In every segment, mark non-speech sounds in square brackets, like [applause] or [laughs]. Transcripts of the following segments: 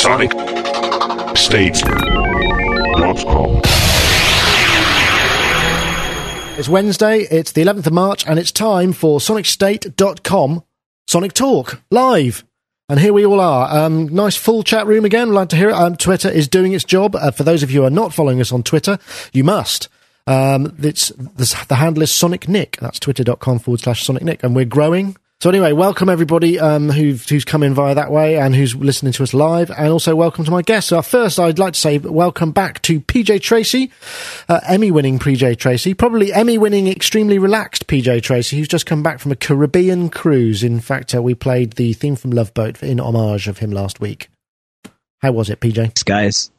SonicState.com. It's Wednesday, it's the 11th of March, and it's time for SonicState.com Sonic Talk live. And here we all are. Um, nice full chat room again. Like to hear it. Um, Twitter is doing its job. Uh, for those of you who are not following us on Twitter, you must. Um, it's the, the handle is Sonic Nick. That's twitter.com forward slash Sonic Nick. And we're growing. So anyway, welcome everybody um, who's, who's come in via that way and who's listening to us live, and also welcome to my guests. So first, I'd like to say welcome back to PJ Tracy, uh, Emmy-winning PJ Tracy, probably Emmy-winning, extremely relaxed PJ Tracy, who's just come back from a Caribbean cruise. In fact, uh, we played the theme from Love Boat in homage of him last week. How was it, PJ? Guys,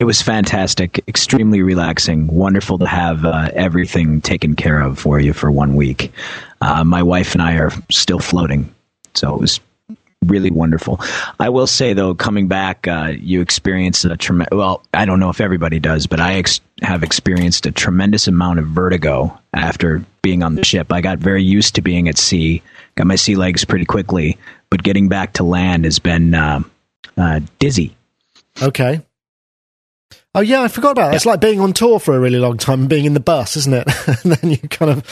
it was fantastic, extremely relaxing, wonderful to have uh, everything taken care of for you for one week. Uh, my wife and I are still floating, so it was really wonderful. I will say though, coming back, uh, you experienced a tremendous. Well, I don't know if everybody does, but I ex- have experienced a tremendous amount of vertigo after being on the ship. I got very used to being at sea, got my sea legs pretty quickly, but getting back to land has been uh, uh, dizzy. Okay. Oh yeah, I forgot about that. It's like being on tour for a really long time and being in the bus, isn't it? [laughs] and then you kind of,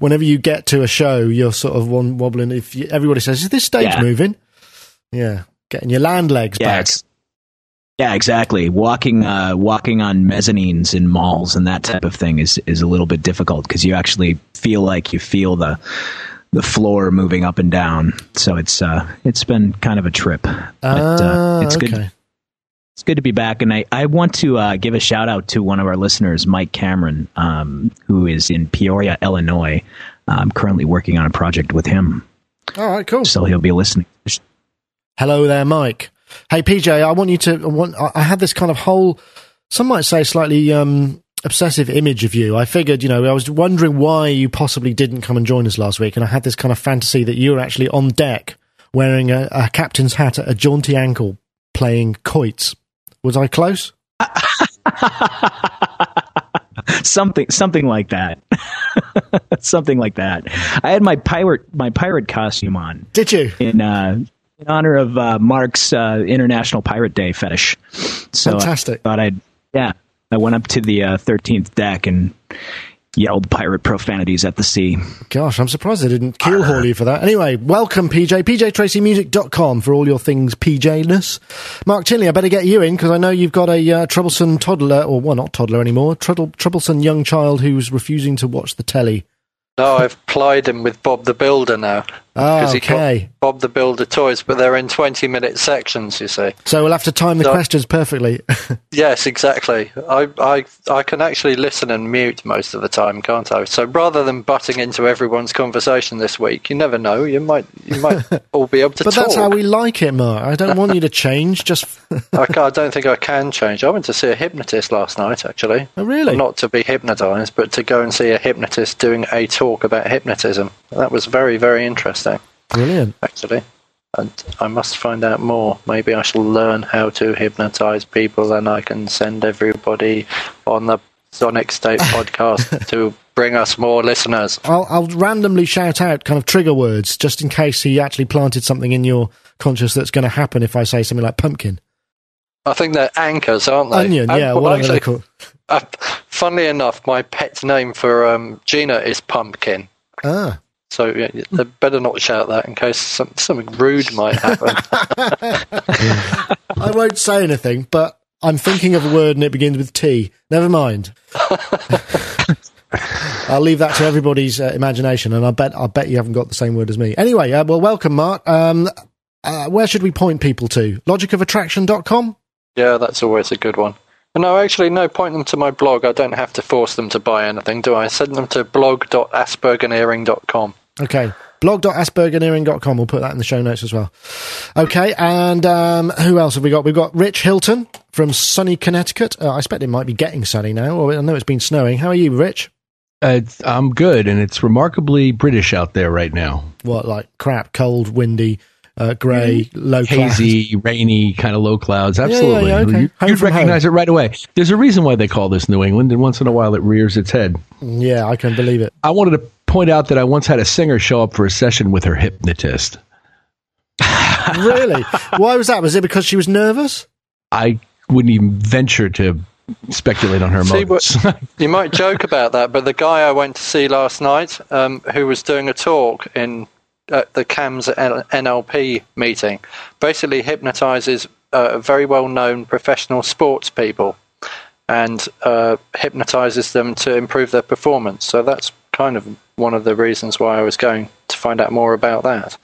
whenever you get to a show, you're sort of one wobbling. If you, everybody says, "Is this stage Yeah. moving?" Yeah, getting your land legs Yeah, back. yeah, exactly. Walking, uh, walking on mezzanines in malls and that type of thing is is a little bit difficult because you actually feel like you feel the the floor moving up and down. So it's uh, it's been kind of a trip. But, Ah, uh, it's okay. good. It's good to be back, and I, I want to uh, give a shout out to one of our listeners, Mike Cameron, um, who is in Peoria, Illinois. I'm currently working on a project with him, All right, cool. so he'll be listening. Hello there, Mike. Hey, PJ, I want you to. I Want, I- had this kind of whole, some might say, slightly um, obsessive image of you. I figured, you know, I was wondering why you possibly didn't come and join us last week, and I had this kind of fantasy that you were actually on deck wearing a, a captain's hat at a jaunty ankle, playing quoits. Was I close? [laughs] something something like that [laughs] something like that i had my pirate my pirate costume on Did you? in uh in honor of uh mark's uh international pirate day fetish so Fantastic. i thought i'd yeah i went up to the uh, 13th deck and yelled pirate profanities at the sea Gosh, I'm surprised they didn't keelhaul you for that. Anyway, welcome, PJ. PJTracyMusic.com for all your things PJ-ness. Mark Tinley, I better get you in because I know you've got a uh, troublesome toddler, or well, not toddler anymore, trouble, troublesome young child who's refusing to watch the telly. No, I've plied him with Bob the Builder now. Ah, he okay. got Bob the Builder toys, but they're in 20 minute sections, you see. So we'll have to time the So- questions perfectly. [laughs] Yes, exactly. I, I, I can actually listen and mute most of the time, can't I? So rather than butting into everyone's conversation this week, you never know. You might you might [laughs] all be able to but talk. that's how we like it, Mark. I don't want you to [laughs] change. Just I, I don't think I can change. I went to see a hypnotist last night, actually. oh, really? Not to be hypnotized, but to go and see a hypnotist doing a talk about hypnotism. That was very, very interesting. Brilliant. actually. And I must find out more. Maybe I shall learn how to hypnotize people and I can send everybody on the Sonic State [laughs] podcast to bring us more listeners. I'll, I'll randomly shout out kind of trigger words just in case he actually planted something in your conscious that's going to happen if I say something like pumpkin. I think they're anchors, aren't they? Onion, And- yeah, well, actually, called. uh, funnily enough, my pet name for um, Gina is Pumpkin. Ah. So yeah, they better not shout that in case some, something rude might happen. [laughs] I won't say anything, but I'm thinking of a word and it begins with T. Never mind. [laughs] I'll leave that to everybody's uh, imagination, and I bet I bet you haven't got the same word as me. Anyway, uh, well, welcome, Mark. Um, uh, where should we point people to? Logicofattraction.com? yeah, that's always a good one. No, actually, no. Point them to my blog. I don't have to force them to buy anything, do I? Send them to blog.aspergeneering.com. Okay. Blog.aspergeneering.com. We'll put that in the show notes as well. Okay. And um, who else have we got? We've got Rich Hilton from sunny Connecticut. Uh, I expect it might be getting sunny now. Or I know it's been snowing. How are you, Rich? Uh, I'm good, and it's remarkably British out there right now. What, like crap, cold, windy, uh, grey, low clouds? Hazy, rainy, kind of low clouds. Absolutely. yeah, okay. You, Home would recognize it right away. There's a reason why they call this New England, and once in a while it rears its head. Yeah, I can believe it. I wanted to point out that I once had a singer show up for a session with her hypnotist. [laughs] really? Why was that? Was it because she was nervous? I wouldn't even venture to speculate on her See, motives. [laughs] You might joke about that, but the guy I went to see last night, um, who was doing a talk in at the CAMS NLP meeting, basically hypnotizes uh, very well-known professional sports people and uh, hypnotizes them to improve their performance. So that's kind of one of the reasons why I was going to find out more about that.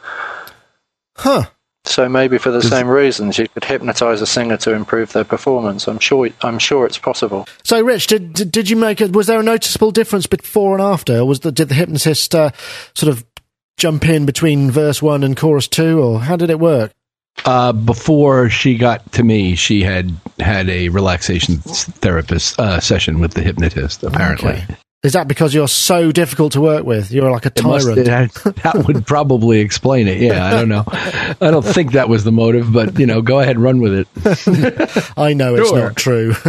Huh. So maybe for the same reasons, you could hypnotize a singer to improve their performance. I'm sure. I'm sure it's possible. So, Rich, did did, did you make it? Was there a noticeable difference before and after? Was the, did the hypnotist uh, sort of jump in between verse one and chorus two, or how did it work? uh, before she got to me, she had had a relaxation therapist uh, session with the hypnotist. Apparently, Okay. Is that because you're so difficult to work with? You're like a must- tyrant. it- [laughs] that would probably explain it. Yeah, I don't know. I don't think that was the motive, but you know, go ahead run with it. [laughs] I know it's not true. [laughs]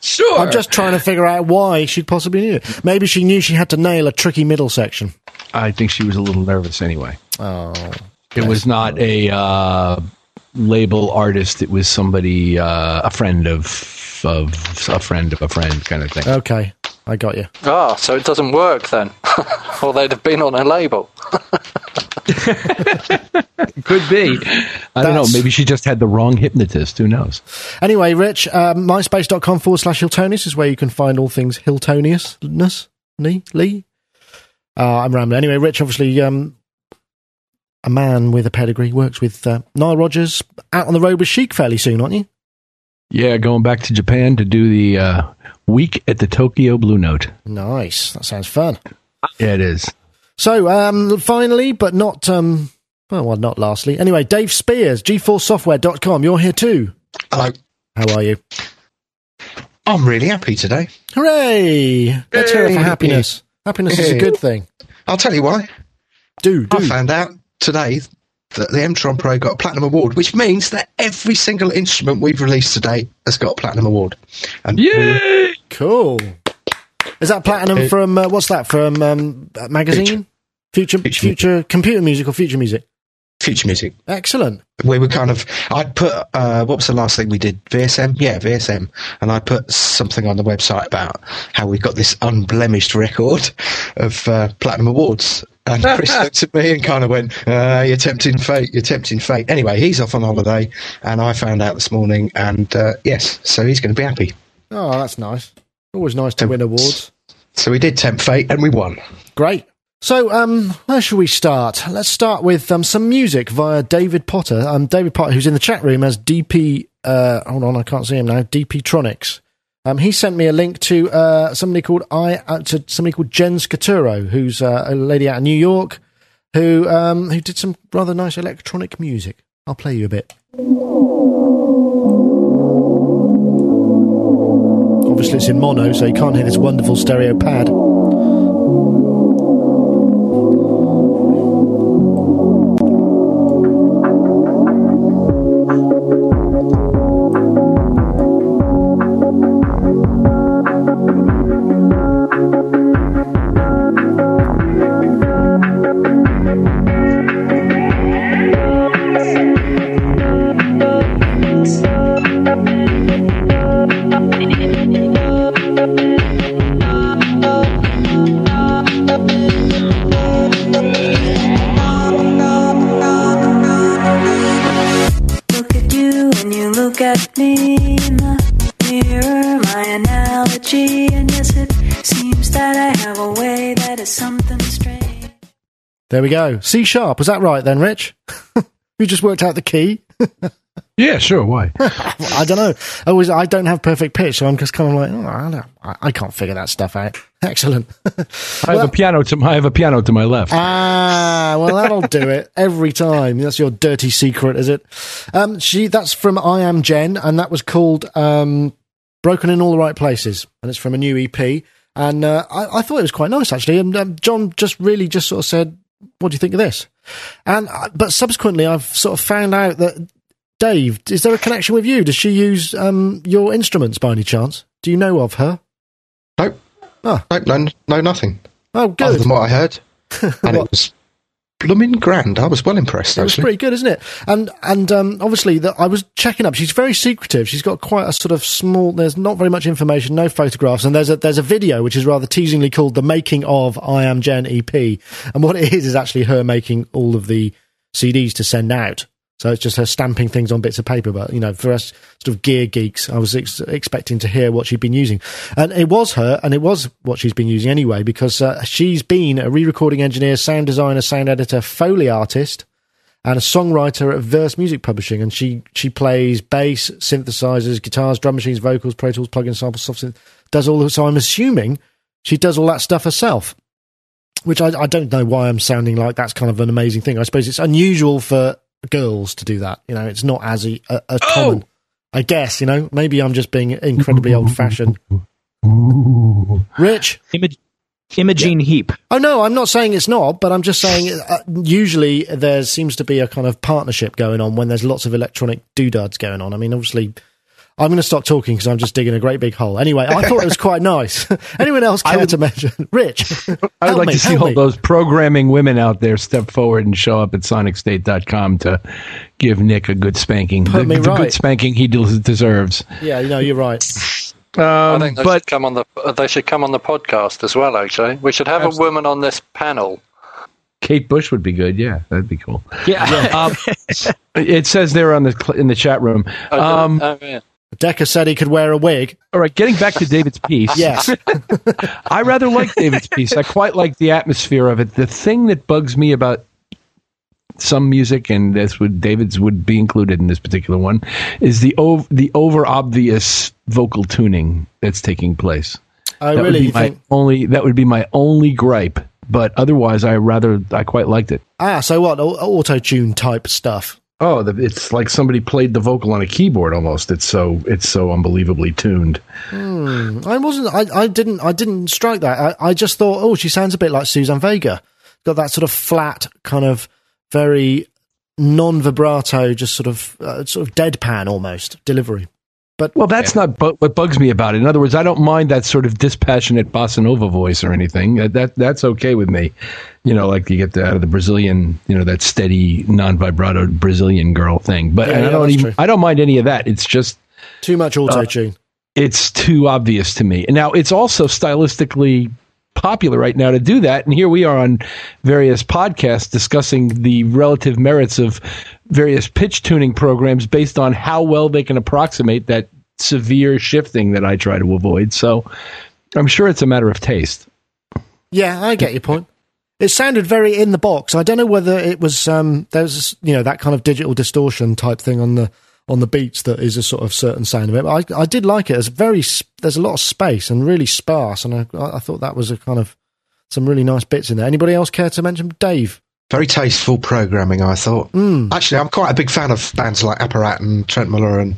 Sure. I'm just trying to figure out why she'd possibly knew it. Maybe she knew she had to nail a tricky middle section. I think she was a little nervous anyway. Oh, It was not a uh, label artist. It was somebody, uh, a friend of of a friend of a friend, kind of thing. okay. I got you. Ah, so it doesn't work then, [laughs] or they'd have been on a label. [laughs] Could be. I don't know. Maybe she just had the wrong hypnotist. Who knows? Anyway, Rich, um, myspace.com forward slash Hiltonius is where you can find all things Hiltoniousness. Lee? Lee? Uh, I'm rambling. Anyway, Rich, obviously, um, a man with a pedigree, works with uh, Nile Rodgers, out on the road with Chic fairly soon, aren't you? Yeah, going back to Japan to do the uh, week at the Tokyo Blue Note. Nice. That sounds fun. Yeah, it is. So, um, finally, but not, um, well, well, not lastly. Anyway, Dave Spiers, gforcesoftware.com. You're here too. Hello. How are you? I'm really happy today. Hooray! Let's hear it for Hey. happiness. Happiness is a good thing. I'll tell you why. Do, I found out today that the M-Tron Pro got a platinum award, which means that every single instrument we've released today has got a platinum award. And we- Yay! Cool. Is that platinum from uh, what's that from um, a magazine? Future, future, Future. computer music or future music? future music. Excellent. We were kind of. I'd put. Uh, what was the last thing we did? VSM. Yeah, VSM. And I put something on the website about how we got this unblemished record of uh, platinum awards. And [laughs] Chris looked at me and kind of went, uh, "You're tempting fate. You're tempting fate." Anyway, he's off on holiday, and I found out this morning, and uh, yes, so he's going to be happy. Oh, that's nice. Always nice to win awards. So we did tempt fate, and we won. Great. So, um, where shall we start? Let's start with um, some music via David Potter. Um, David Potter, who's in the chat room as DP. Uh, hold on, I can't see him now. DP Tronics. Um, he sent me a link to uh, somebody called I uh, to somebody called Jen Scaturo, who's uh, a lady out of New York, who um, who did some rather nice electronic music. I'll play you a bit. Obviously, it's in mono, so you can't hear this wonderful stereo pad. We go. C sharp. Was that right then, Rich? [laughs] you just worked out the key. [laughs] Yeah, sure. Why? [laughs] I don't know. I always, I don't have perfect pitch, so I'm just kind of like, oh, I, don't, I, I can't figure that stuff out. Excellent. I have a piano to I have a piano to my left. ah, well, that'll do it every time. That's your dirty secret, is it? Um, she, that's from I Am Jen, and that was called um, Broken in All the Right Places, and it's from a new EP. And uh, I, I thought it was quite nice actually. And um, John just really just sort of said, "What do you think of this?" And uh, but subsequently, I've sort of found out that Dave, is there a connection with you? Does she use um, your instruments by any chance? Do you know of her? Nope. Oh. Nope. No, no, nothing. Oh, Other than what I heard, [laughs] and it was blooming grand. I was well impressed, It was pretty good, isn't it? And and um, obviously, the, I was checking up. She's very secretive. She's got quite a sort of small. There's not very much information, no photographs, and there's a there's a video which is rather teasingly called "The Making of I Am Jen EP." And what it is is actually her making all of the CDs to send out. So it's just her stamping things on bits of paper. But you know, for us sort of gear geeks, I was ex- expecting to hear what she'd been using, and it was her, and it was what she's been using anyway, because uh, she's been a re-recording engineer, sound designer, sound editor, foley artist and a songwriter at Verse Music Publishing, and she she plays bass, synthesizers, guitars, drum machines, vocals, Pro Tools, plugins, samples, soft synth, does all. So I'm assuming she does all that stuff herself, which I, I don't know why I'm sounding like that's kind of an amazing thing. I suppose it's unusual for girls to do that. You know, it's not as a, a, a common. I guess you know. Maybe I'm just being incredibly old fashioned. Rich. Imag- Imogen Heap. Oh no, I'm not saying it's not, but I'm just saying uh, usually there seems to be a kind of partnership going on when there's lots of electronic doodads going on. I mean, obviously, I'm going to stop talking because I'm just digging a great big hole. Anyway, I thought it was quite nice. [laughs] Anyone else care to mention? Rich, [laughs] I would like me, to see all me. those programming women out there step forward and show up at sonicstate.com to give Nick a good spanking. Put the, me the right. good spanking he deserves. Yeah, you know, you're right. I Um, think they but should come on the uh, they should come on the podcast as well. Actually, we should have a woman on this panel. Kate Bush would be good. Yeah, that'd be cool. Yeah. Um, [laughs] it says there on the in the chat room. Oh, Um, oh, yeah. Decker said he could wear a wig. all right, getting back to David's piece. Yes. [laughs] I rather like David's piece. I quite like the atmosphere of it. The thing that bugs me about some music, and this would David's would be included in this particular one, is the ov- the over obvious vocal tuning that's taking place. I that really? would be You my think? only. That would be my only gripe. But otherwise, I rather I quite liked it. Ah, so what? Auto tune type stuff. Oh, it's like somebody played the vocal on a keyboard almost. It's so it's so unbelievably tuned. I wasn't. I, I didn't. I didn't strike that. I, I just thought, oh, she sounds a bit like Suzanne Vega. Got that sort of flat, kind of very non-vibrato, just sort of uh, sort of deadpan almost delivery. But Well, that's not bu- what bugs me about it. In other words, I don't mind that sort of dispassionate bossa nova voice or anything. Uh, That that's okay with me. You know, like you get the, out of the Brazilian, you know, that steady non-vibrato Brazilian girl thing. But Yeah, I don't that's even. I don't mind any of that. It's just too much auto tune. it's too obvious to me. And now it's also stylistically popular right now to do that. And here we are on various podcasts discussing the relative merits of various pitch tuning programs based on how well they can approximate that severe shifting that I try to avoid. So I'm sure it's a matter of taste. yeah, I get your point. It sounded very in the box. I don't know whether it was um, there was you know that kind of digital distortion type thing on the on the beats that is a sort of certain sound of it. But I I did like it. It's very there's a lot of space and really sparse, and I I thought that was a kind of some really nice bits in there. Anybody else care to mention Dave? Very tasteful programming, I thought. Actually, I'm quite a big fan of bands like Apparat and Trentemøller, and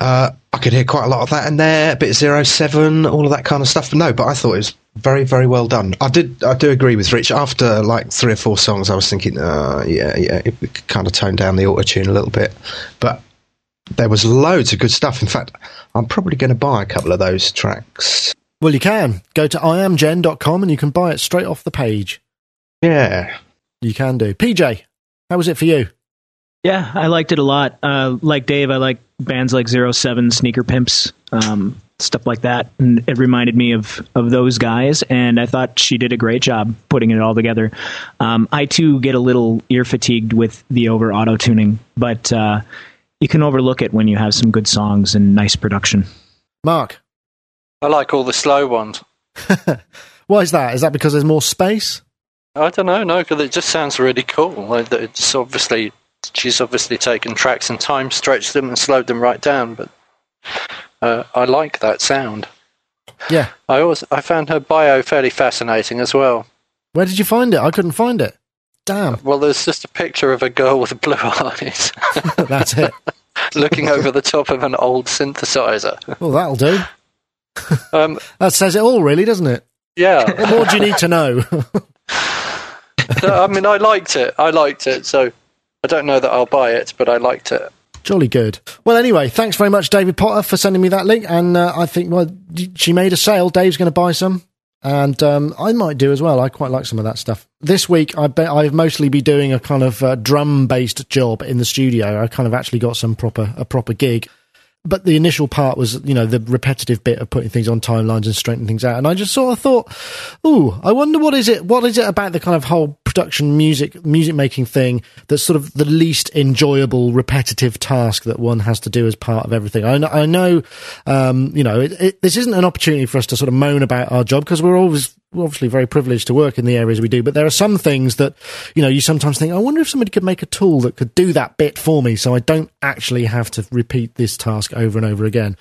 uh, I could hear quite a lot of that in there. A bit of Zero Seven, all of that kind of stuff. But no, but I thought it was very, very well done. I did, I do agree with Rich. After like three or four songs, I was thinking, uh, yeah, yeah, it kind of tone down the auto tune a little bit, but there was loads of good stuff. In fact, I'm probably going to buy a couple of those tracks. Well, you can go to iamjen.com and you can buy it straight off the page. Yeah, You can do. PJ, how was it for you? Yeah, I liked it a lot. Uh, like Dave, I like bands like Zero Seven, Sneaker Pimps, um, stuff like that, and it reminded me of of those guys. And I thought she did a great job putting it all together. Um, I too get a little ear fatigued with the over auto tuning, but uh, you can overlook it when you have some good songs and nice production. Mark, I like all the slow ones. [laughs] why is that? Is that because there's more space? I don't know, no, because it just sounds really cool. Like it's obviously she's obviously taken tracks and time stretched them and slowed them right down. But uh, I like that sound. Yeah. I always I found her bio fairly fascinating as well. Where did you find it? I couldn't find it. Damn, Well, there's just a picture of a girl with blue [laughs] eyes [laughs] that's it. [laughs] looking over the top of an old synthesizer. Well, that'll do. Um, That says it all, really, doesn't it? yeah, What more do you need to know? [laughs] I mean I liked it. I liked it. So I don't know that I'll buy it, but I liked it. Jolly good. Well, anyway, thanks very much, David Potter, for sending me that link. And uh, I think, well, she made a sale. Dave's going to buy some. and um, I might do as well. I quite like some of that stuff. This week, I bet I've mostly be doing a kind of uh, drum based job in the studio. I kind of actually got some proper a proper gig but the initial part was, you know, the repetitive bit of putting things on timelines and straightening things out. And I just sort of thought, ooh, I wonder what is it, what is it about the kind of whole production music, music making thing that's sort of the least enjoyable, repetitive task that one has to do as part of everything. I know, I know um, you know, it, it, this isn't an opportunity for us to sort of moan about our job because we're always obviously very privileged to work in the areas we do, but there are some things that, you know, you sometimes think, I wonder if somebody could make a tool that could do that bit for me so I don't actually have to repeat this task over and over again.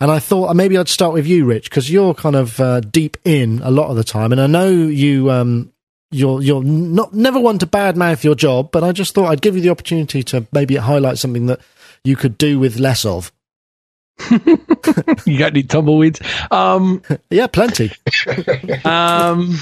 And I thought uh, maybe I'd start with you, Rich, because you're kind of uh, deep in a lot of the time. And I know you, um, you're, you're not, never one to badmouth your job, but I just thought I'd give you the opportunity to maybe highlight something that you could do with less of. [laughs] you got any tumbleweeds? Um, yeah, plenty. um,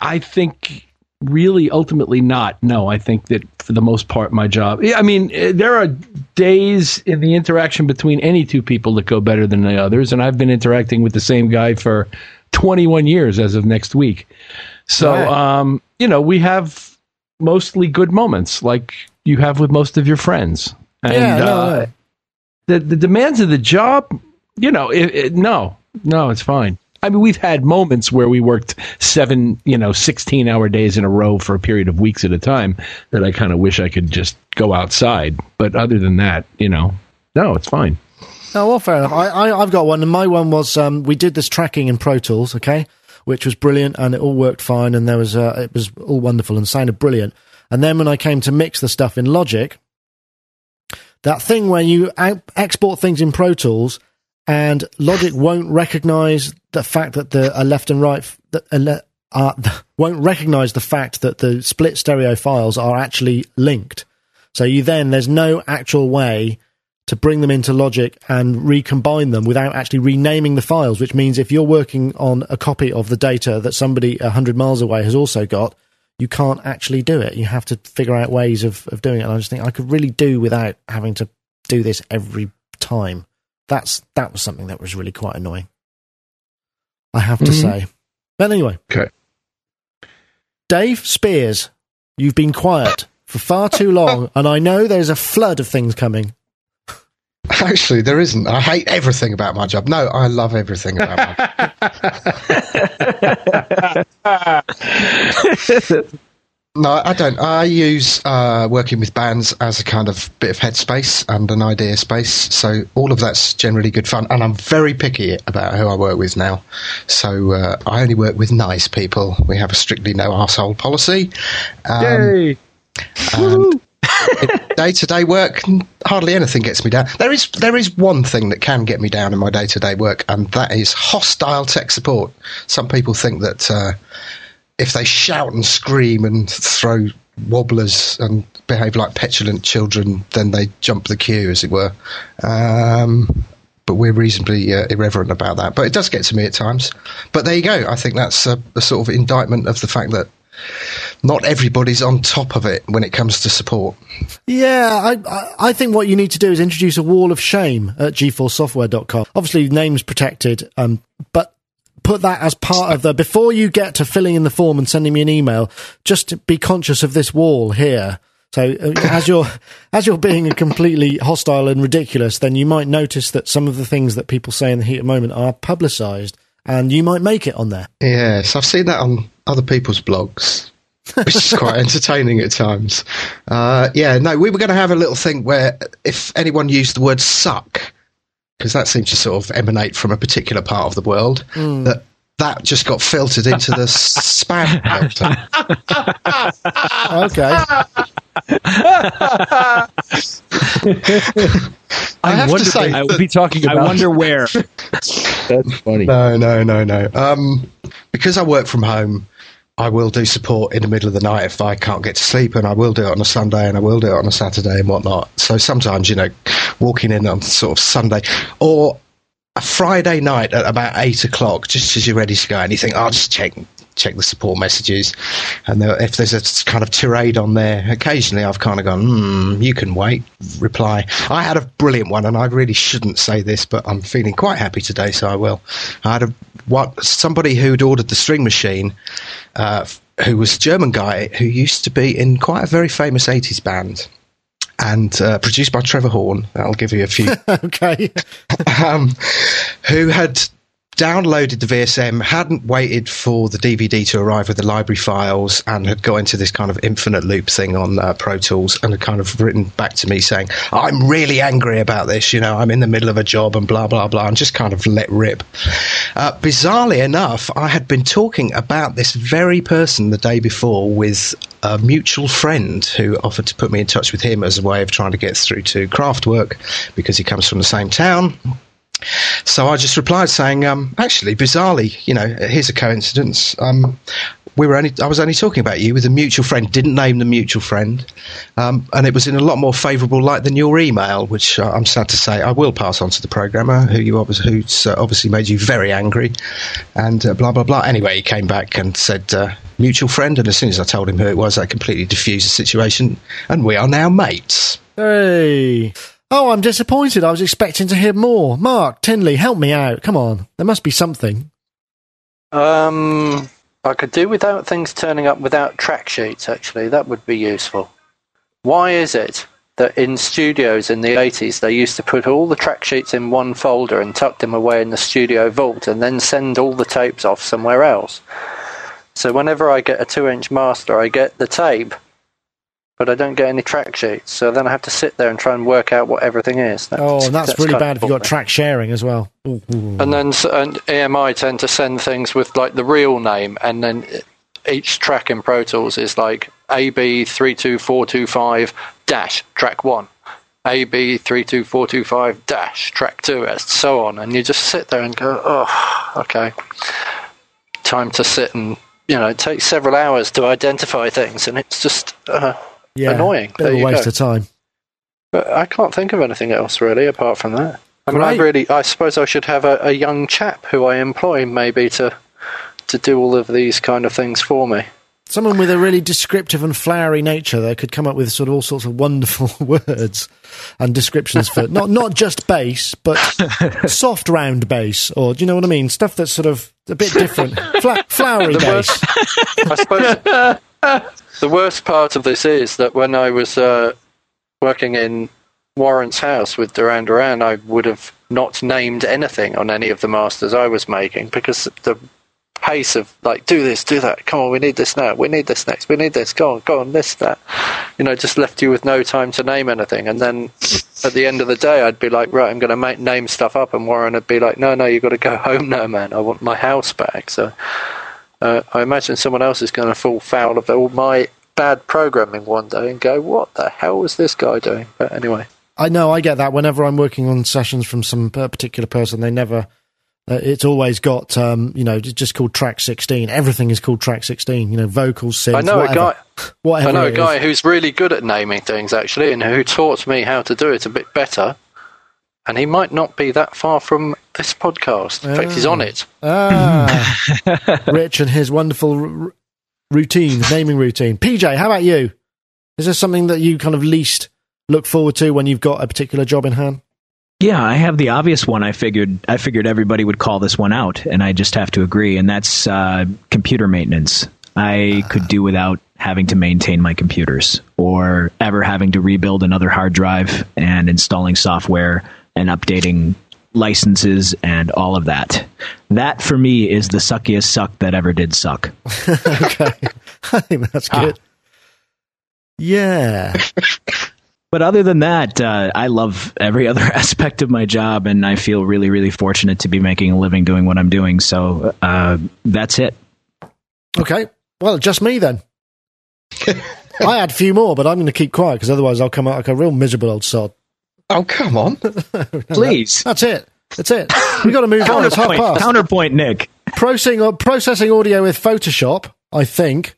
I think really ultimately not. No, I think that for the most part, my job. I mean, eh, there are days in the interaction between any two people that go better than the others, and I've been interacting with the same guy for 21 years as of next week. So, right. um, you know, we have mostly good moments, like you have with most of your friends. And, yeah, no, uh, the the demands of the job, you know, it, it, no, no, it's fine. I mean, we've had moments where we worked seven, you know, sixteen hour days in a row for a period of weeks at a time that I kind of wish I could just go outside. But other than that, you know, no, it's fine. Oh, well, fair enough. I, I, have got one, and my one was um, we did this tracking in Pro Tools, okay, which was brilliant, and it all worked fine, and there was uh, it was all wonderful and sounded brilliant. And then when I came to mix the stuff in Logic, that thing where you export things in Pro Tools and Logic [sighs] won't recognize the fact that the left and right that uh, [laughs] won't recognize the fact that the split stereo files are actually linked. So you then there's no actual way to bring them into Logic and recombine them without actually renaming the files, which means if you're working on a copy of the data that somebody 100 miles away has also got, you can't actually do it. You have to figure out ways of, of doing it. And I just think I could really do without having to do this every time. That's that was something that was really quite annoying. I have to mm-hmm. say. But anyway. Okay. Dave Spiers, you've been quiet for far too long, [laughs] and I know there's a flood of things coming. Actually, there isn't. I hate everything about my job. No, I love everything about my job. [laughs] No, I don't. I use uh, working with bands as a kind of bit of headspace and an idea space. So all of that's generally good fun. And I'm very picky about who I work with now. So uh, I only work with nice people. We have a strictly no asshole policy. Um, Yay! Day to day work, hardly anything gets me down. There is there is one thing that can get me down in my day to day work, and that is hostile tech support. Some people think that uh, if they shout and scream and throw wobblers and behave like petulant children, then they jump the queue, as it were. Um, but we're reasonably uh, irreverent about that. But it does get to me at times. But there you go. I think that's a, a sort of indictment of the fact that not everybody's on top of it when it comes to support. Yeah, I, I think what you need to do is introduce a wall of shame at gforcesoftware.com. Obviously, name's protected, um, but put that as part of the before you get to filling in the form and sending me an email. Just be conscious of this wall here. So uh, as you're [laughs] as you're being completely hostile and ridiculous, then you might notice that some of the things that people say in the heat of the moment are publicised, and you might make it on there. Yes, I've seen that on other people's blogs, which is quite [laughs] entertaining at times. Uh, yeah, no, we were going to have a little thing where if anyone used the word suck, because that seems to sort of emanate from a particular part of the world, mm. that that just got filtered into the spam [laughs] filter. okay. I, I wonder. Say, I will be talking. About. I wonder where. [laughs] That's funny. No, no, no, no. Um, because I work from home, I will do support in the middle of the night if I can't get to sleep, and I will do it on a Sunday, and I will do it on a Saturday and whatnot. So sometimes, you know, walking in on sort of Sunday or a Friday night at about eight o'clock, just as you're ready to go, and you think, I'll just check check the support messages, and there, if there's a kind of tirade on there, occasionally I've kind of gone, hmm, you can wait. Reply. I had a brilliant one, and I really shouldn't say this, but I'm feeling quite happy today, so I will. I had a what somebody who'd ordered the string machine, uh, who was a German guy who used to be in quite a very famous 80s band. And uh, produced by Trevor Horn. I'll give you a few [laughs] okay. [laughs] um, who had downloaded the VSM, hadn't waited for the DVD to arrive with the library files, and had got into this kind of infinite loop thing on uh, Pro Tools, and had kind of written back to me saying, "I'm really angry about this. You know, I'm in the middle of a job and blah blah blah," and just kind of let rip. Uh, bizarrely enough, I had been talking about this very person the day before with a mutual friend who offered to put me in touch with him as a way of trying to get through to Kraftwerk because he comes from the same town. So I just replied saying, um, actually, bizarrely, you know, here's a coincidence. Um, we were only, I was only talking about you with a mutual friend, didn't name the mutual friend. Um, and it was in a lot more favourable light than your email, which uh, I'm sad to say I will pass on to the programmer who you obviously, who's uh, obviously made you very angry and uh, blah, blah, blah. Anyway, he came back and said, uh, mutual friend. And as soon as I told him who it was, that completely diffused the situation. And we are now mates. Hey. Oh, I'm disappointed. I was expecting to hear more. Mark, Tinley, help me out. Come on. There must be something. Um, I could do without things turning up without track sheets, actually. That would be useful. Why is it that in studios in the 80s they used to put all the track sheets in one folder and tuck them away in the studio vault and then send all the tapes off somewhere else? So whenever I get a 2 inch master, I get the tape, but I don't get any track sheets. So then I have to sit there and try and work out what everything is. That- Oh, and that's, really bad if you've got track sharing as well. Ooh. And then and EMI tend to send things with like the real name, and then each track in Pro Tools is like AB three two four two five dash track one, AB three two four two five dash track two, and so on. And you just sit there and go, oh, okay, time to sit and you know it takes several hours to identify things, and it's just uh, yeah, annoying. Bit of a waste go. of time. But I can't think of anything else really apart from that. I mean, I really, I suppose I should have a, a young chap who I employ maybe to to do all of these kind of things for me. Someone with a really descriptive and flowery nature that could come up with sort of all sorts of wonderful [laughs] words and descriptions for not not just bass, but [laughs] soft round bass, or do you know what I mean? Stuff that's sort of a bit different. Fla- [laughs] flowery The bass. I suppose the worst part of this is that when I was uh, working in Warren's house with Duran Duran, I would have not named anything on any of the masters I was making because the pace of like do this, do that, come on, we need this now, we need this next, we need this, go on, go on, this, that, you know, just left you with no time to name anything. And then at the end of the day, I'd be like, right, I'm going to make name stuff up, and Warren would be like, no, no, you've got to go [laughs] home now, man. I want my house back. So uh, I imagine someone else is going to fall foul of all my bad programming one day and go, what the hell was this guy doing? But anyway. I know, I get that. Whenever I'm working on sessions from some particular person, they never. Uh, it's always got, um, you know, just called track 16. Everything is called track 16. You know, vocals, synths, I know whatever. a guy. [laughs] Whatever I know a it is. guy who's really good at naming things actually, and who taught me how to do it a bit better. And he might not be that far from this podcast. In fact, he's on it. Ah, [laughs] Rich and his wonderful r- r- routine, naming routine. PJ, how about you? Is there something that you kind of least look forward to when you've got a particular job in hand? Yeah, I have the obvious one. I figured I figured everybody would call this one out, and I just have to agree. And that's uh, computer maintenance. I could do without having to maintain my computers or ever having to rebuild another hard drive and installing software and updating licenses and all of that. That for me is the suckiest suck that ever did suck. [laughs] okay, [laughs] I think that's good. Yeah, But other than that, uh, I love every [laughs] other aspect of my job, and I feel really, really fortunate to be making a living doing what I'm doing. So uh, that's it. okay. Well, just me then. I had a few more, but I'm going to keep quiet because otherwise I'll come out like a real miserable old sod. Oh, come on. [laughs] Please. That's it. That's it. We've got to move on. It's half Counterpoint, past. counterpoint, Nick. processing processing audio with Photoshop. I think.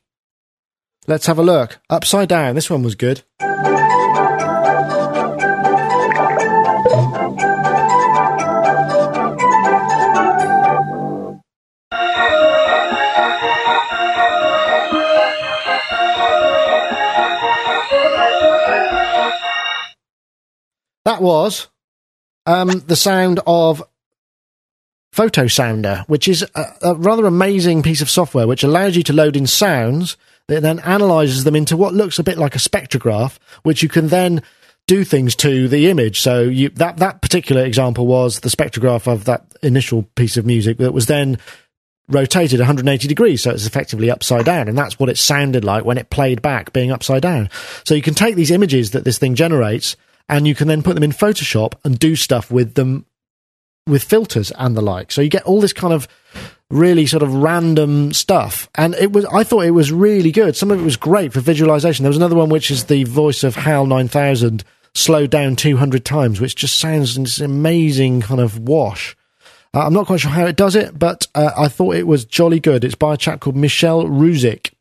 Let's have a look. Upside down. This one was good. Was um, the sound of Photosounder, which is a, a rather amazing piece of software which allows you to load in sounds that then analyzes them into what looks a bit like a spectrograph, which you can then do things to the image. So you, that that particular example was the spectrograph of that initial piece of music that was then rotated 180 degrees, so it's effectively upside down, and that's what it sounded like when it played back, being upside down. So you can take these images that this thing generates, and you can then put them in Photoshop and do stuff with them with filters and the like. So you get all this kind of really sort of random stuff. And it was, I thought it was really good. Some of it was great for visualization. There was another one which is the voice of HAL 9000 slowed down 200 times, which just sounds this amazing kind of wash. Uh, I'm not quite sure how it does it, but uh, I thought it was jolly good. It's by a chap called Michel Rouzic.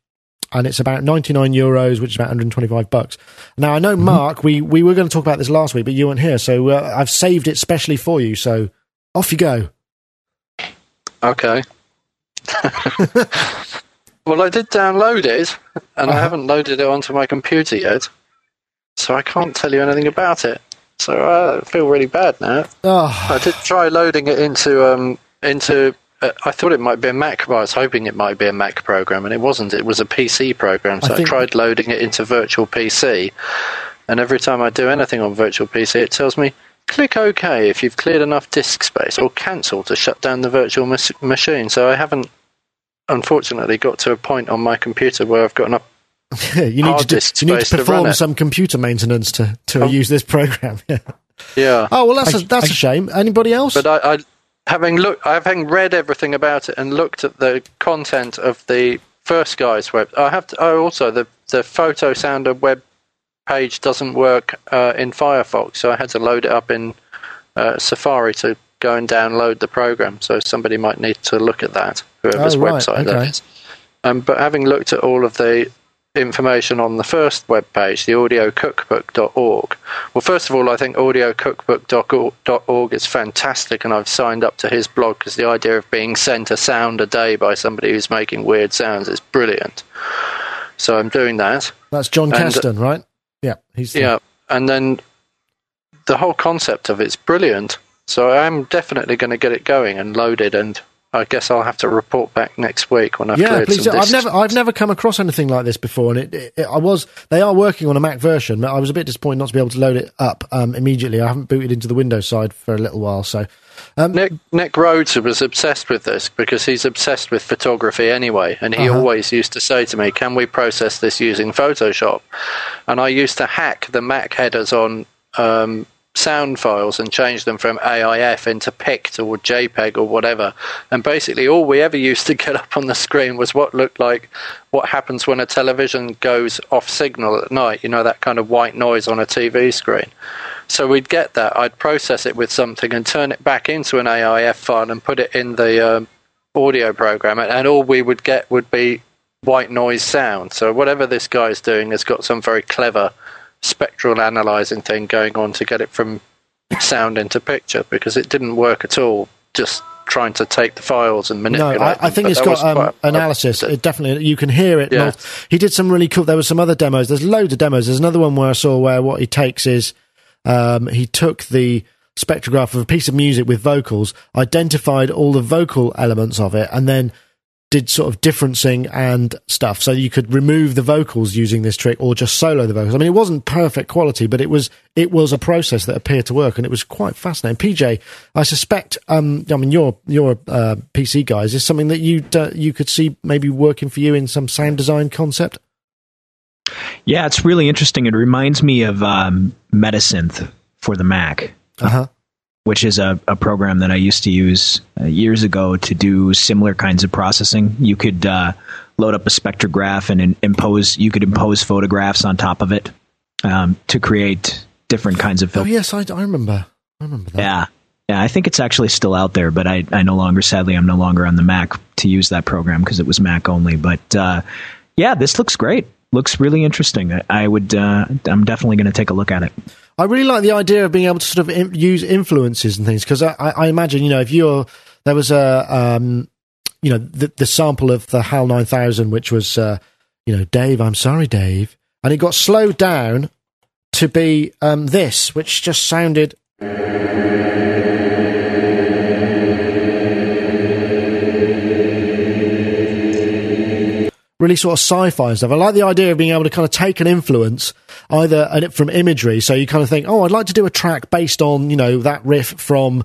And it's about 99 euros, which is about 125 bucks. Now, I know, Mm-hmm. Mark, we, we were going to talk about this last week, but you weren't here. So uh, I've saved it specially for you. So off you go. Okay. [laughs] well, I did download it, and I Uh-huh. haven't loaded it onto my computer yet, so I can't tell you anything about it. So uh, I feel really bad now. Oh, I did try loading it into um into. Uh, I thought it might be a Mac. Well, I was hoping it might be a Mac program, and it wasn't. It was a PC program. So I I, tried loading it into Virtual PC, and every time I do anything on Virtual PC, it tells me click OK if you've cleared enough disk space, or cancel to shut down the virtual mas- machine. So I haven't, unfortunately, got to a point on my computer where I've got enough. [laughs] you need hard to do, disk you need to to perform run it. some computer maintenance to, to Oh. use this program. [laughs] Yeah. Yeah. Oh well, that's a I- that's a shame. Anybody else? But I, I having looked, having read everything about it and looked at the content of the first guy's web. I have to. Oh, also the the Photosounder web page doesn't work uh, in Firefox, so I had to load it up in uh, Safari to go and download the program. So somebody might need to look at that. Whoever's Oh, right, website okay. that is. Um, but having looked at all of the information on the first web page, the audiocookbook.org. Well, first of all, I think audiocookbook.org is fantastic, and I've signed up to his blog because the idea of being sent a sound a day by somebody who's making weird sounds is brilliant. So I'm doing that. that's John and- Keston, right? Yeah, he's the- Yeah, and then the whole concept of it's brilliant. So I'm definitely going to get it going and loaded, and I guess I'll have to report back next week when I've Yeah, please. some do. I've never, I've never come across anything like this before, and it, it, it- I was. They are working on a Mac version, but I was a bit disappointed not to be able to load it up um, immediately. I haven't booted into the Windows side for a little while, so um, Nick, Nick Rhodes was obsessed with this because he's obsessed with photography anyway, and he Uh-huh. always used to say to me, "Can we process this using Photoshop?" And I used to hack the Mac headers on um, sound files and change them from AIF into PICT or JPEG or whatever. And basically, all we ever used to get [laughs] up on the screen was what looked like what happens when a television goes off signal at night. You know that kind of white noise on a TV screen. So we'd get that. I'd process it with something and turn it back into an AIF file and put it in the um, audio program, and, and all we would get would be white noise sound. So whatever this guy's doing has got some very clever spectral analyzing thing going on to get it from sound into picture because it didn't work at all. Just trying to take the files and no, manipulate. I, I them. think But it's got um, analysis. It definitely, you can hear it. Yeah. He did some really cool. There were some other demos. There's loads of demos. There's another one where I saw where what he takes is um, he took the spectrograph of a piece of music with vocals, identified all the vocal elements of it, and then did sort of differencing and stuff. So you could remove the vocals using this trick, or just solo the vocals. I mean, it wasn't perfect quality, but it was it was a process that appeared to work, and it was quite fascinating. PJ, I suspect. Um, I mean, you're you're uh, PC guys Is something that you uh, you could see maybe working for you in some sound design concept? Yeah, it's really interesting. It reminds me of um, Metasynth for the Mac, Uh huh. Which is a, a program that I used to use uh, years ago to do similar kinds of processing. You could uh, load up a spectrograph and in, impose. You could impose photographs on top of it um, to create different kinds of Oh yes, I, I remember. I remember that. Yeah. Yeah, I think it's actually still out there, but I, I no longer, sadly, I'm no longer on the Mac to use that program because it was Mac only. But uh, yeah, this looks great. Looks really interesting. I, I would, uh, I'm definitely going to take a look at it. I really like the idea of being able to sort of use influences and things because I, I, imagine you know if you're there was a um, you know the, the sample of the HAL 9000 which was uh, you know Dave I'm sorry Dave. And it got slowed down to be um, this which just sounded really sort of sci-fi stuff. I like the idea of being able to kind of take an influence either from imagery. So you kind of think, oh, I'd like to do a track based on you know that riff from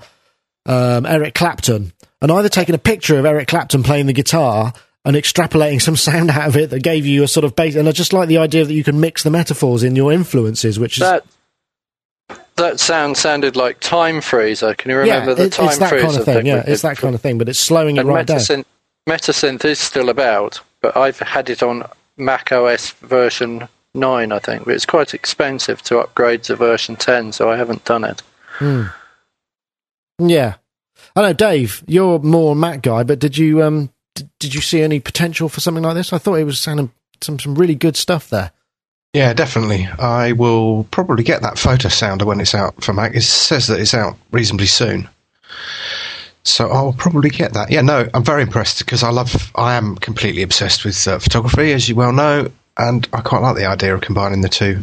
um, Eric Clapton, and either taking a picture of Eric Clapton playing the guitar and extrapolating some [laughs] sound out of it that gave you a sort of base. And I just like the idea that you can mix the metaphors in your influences, which is That that sound sounded like Time Freezer. Can you yeah, remember the it- Time it's that Freezer kind of thing. Yeah, it's that kind of thing, but it's slowing it And right down. Metasynth is still about, but I've had it on Mac OS version 9, I think. But it's quite expensive to upgrade to version 10, so I haven't done it. Hmm. Yeah, I know, Dave. You're more a Mac guy, but did you um did, did you see any potential for something like this? I thought it was sounding some some really good stuff there. Yeah, definitely. I will probably get that Photosounder when it's out for Mac. It says that it's out reasonably soon. So I'll probably get that. Yeah, no, I'm very impressed because I love, I am completely obsessed with uh, photography, as you well know, and I quite like the idea of combining the two.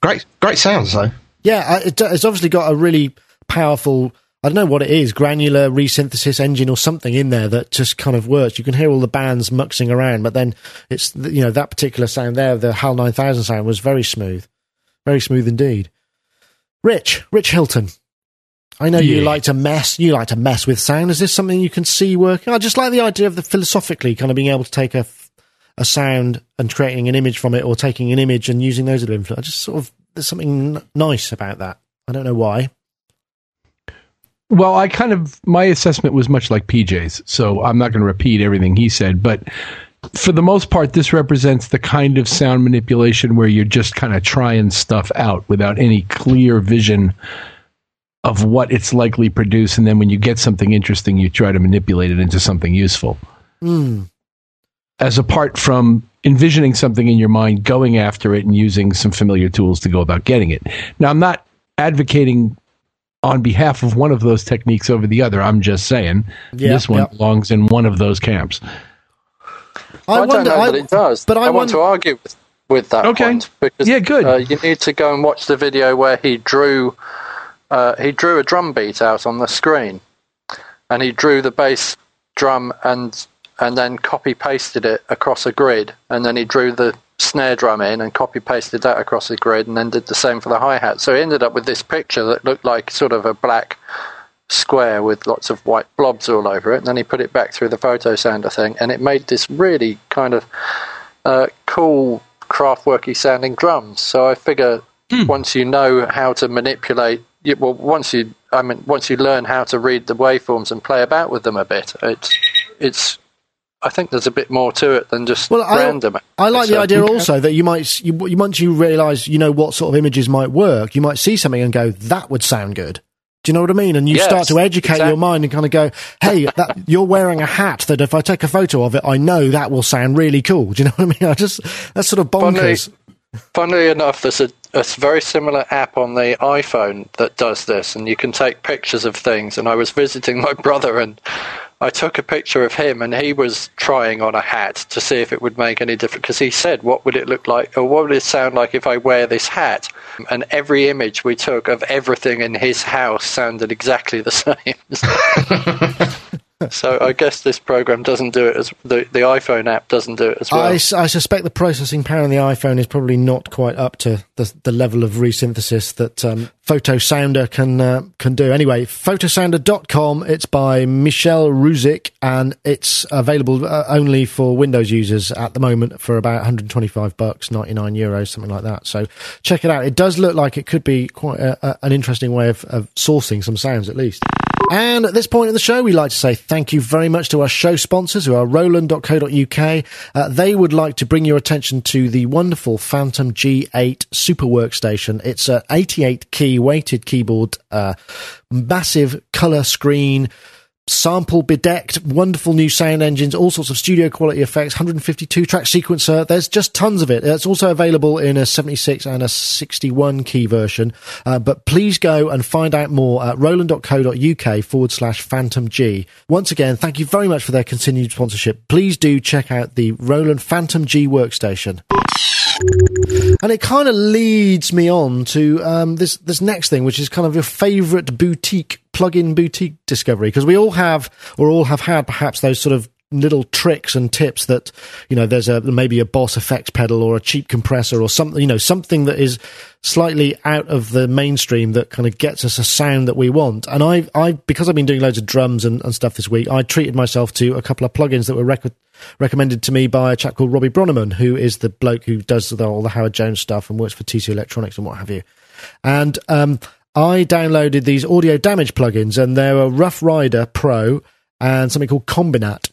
Great, great sounds though. Yeah, it, it's obviously got a really powerful. I don't know what it is, granular resynthesis engine or something in there that just kind of works. You can hear all the bands muxing around, but then it's you know that particular sound there, the HAL nine thousand sound was very smooth, very smooth indeed. Rich, Rich Hilton. I know you like to mess. You like to mess with sound. Is this something you can see working? I just like the idea of the philosophically kind of being able to take a a sound and creating an image from it, or taking an image and using those as an influence. I just sort of there's something n- nice about that. I don't know why. Well, I kind of my assessment was much like PJ's, so I'm not going to repeat everything he said, but for the most part, this represents the kind of sound manipulation where you're just kind of trying stuff out without any clear vision of what it's likely produce, and then when you get something interesting, you try to manipulate it into something useful. Hmm. As apart from envisioning something in your mind, going after it, and using some familiar tools to go about getting it. Now, I'm not advocating on behalf of one of those techniques over the other. I'm just saying Yeah, this one yeah. belongs in one of those camps. I, I, wonder. don't know I, that it does. but I, I, want wonder, to argue with, with that Okay. point because Yeah, good. Uh, you need to go and watch the video where he drew uh, he drew a drum beat out on the screen, and he drew the bass drum and and then copy pasted it across a grid, and then he drew the snare drum in and copy pasted that across the grid, and then did the same for the hi hat. So he ended up with this picture that looked like sort of a black square with lots of white blobs all over it. And then he put it back through the Photosounder thing, and it made this really kind of uh, cool, craftworky sounding drums. So I figure once you know how to manipulate, you, well, once you, I mean, once you learn how to read the waveforms and play about with them a bit, it's, it's. I think there's a bit more to it than just Well, I- random. I like the So- idea also that you might, you, you- once you realise, you know, what sort of images might work, you might see something and go, that would sound good. Do you know what I mean? And you Yes, start to educate your mind and kind of go, hey, that, you're wearing a hat that if I take a photo of it, I know that will sound really cool. Do you know what I mean? [laughs] I just, that's sort of bonkers. Funnily enough, there's a, a very similar app on the iPhone that does this, and you can take pictures of things. And I was visiting my brother, and I took a picture of him, and he was trying on a hat to see if it would make any difference. Because he said, "What would it look like, or what would it sound like if I wear this hat?" And every image we took of everything in his house sounded exactly the [laughs] same. [laughs] so I guess this program doesn't do it as the the iPhone app doesn't do it as well. I suspect the processing power on the iPhone is probably not quite up to the, the level of resynthesis that um, Photosounder can uh, can do. Anyway, photosounder.com. It's by Michel Rouzic and it's available uh, only for Windows users at the moment for about 125 bucks, 99 euros, something like that. So check it out. It does look like it could be quite a, a, an interesting way of, of sourcing some sounds, at least. And at this point in the show, we'd like to say thank you very much to our show sponsors, who are Roland.co.uk. Uh, they would like to bring your attention to the wonderful Phantom G8 Super Workstation. It's an 88 key weighted keyboard, uh, massive color screen, sample bedecked, wonderful new sound engines, all sorts of studio quality effects, 152 track sequencer. There's just tons of it. It's also available in a 76 and a 61 key version. Uh, but please go and find out more at roland.co.uk forward slash phantom G. Once again, thank you very much for their continued sponsorship. Please do check out the Roland Phantom G workstation. And it kind of leads me on to um, this this next thing, which is kind of your favourite boutique plug-in boutique discovery, because we all have or all have had perhaps those sort of little tricks and tips that you know there's a maybe a boss effects pedal or a cheap compressor or something you know something that is slightly out of the mainstream that kind of gets us a sound that we want. And i i because i've been doing loads of drums and, and stuff this week i treated myself to a couple of plugins that were rec- recommended to me by a chap called robbie Bronnimann, who is the bloke who does the, all the howard jones stuff and works for tc electronics and what have you. And um, I downloaded these audio damage plugins, and they're a Rough Rider Pro and something called Kombinat,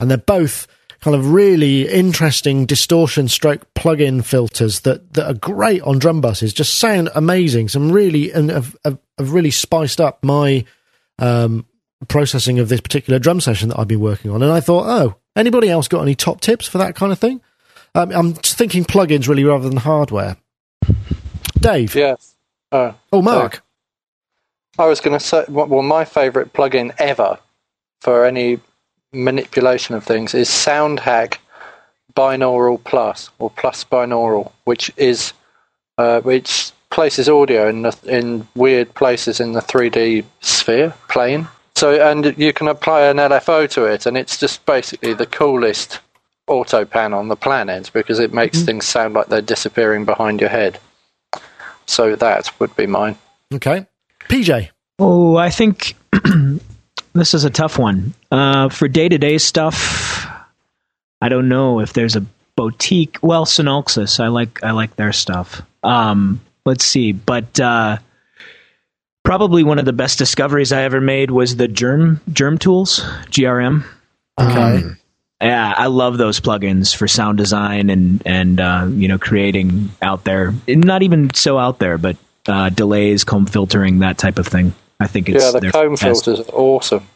and they're both kind of really interesting distortion stroke plug-in filters that, that are great on drum buses. Just sound amazing. Some really and have, have, have really spiced up my um, processing of this particular drum session that I've been working on. And I thought, oh, anybody else got any top tips for that kind of thing? Um, I'm thinking plugins really rather than hardware. Dave. Yes. Uh, Oh, Mark. I was going to say, well, my favourite plugin ever for any manipulation of things is SoundHack Binaural Plus or Plus Binaural, which is uh, which places audio in the, in weird places in the 3D sphere plane. So and you can apply an LFO to it, and it's just basically the coolest auto pan on the planet because it makes things sound like they're disappearing behind your head. So that would be mine. Okay. PJ. Oh, I think [clears throat] this is a tough one. Uh, for day to day stuff, I don't know if there's a boutique. Well, Synopsis, I like I like their stuff. Um, let's see, but uh, probably one of the best discoveries I ever made was the Germ Germ Tools GRM. Okay. Yeah, I love those plugins for sound design and and uh, you know creating out there. Not even so out there, but uh, delays, comb filtering, that type of thing. I think it's yeah, the comb fantastic. filters are awesome.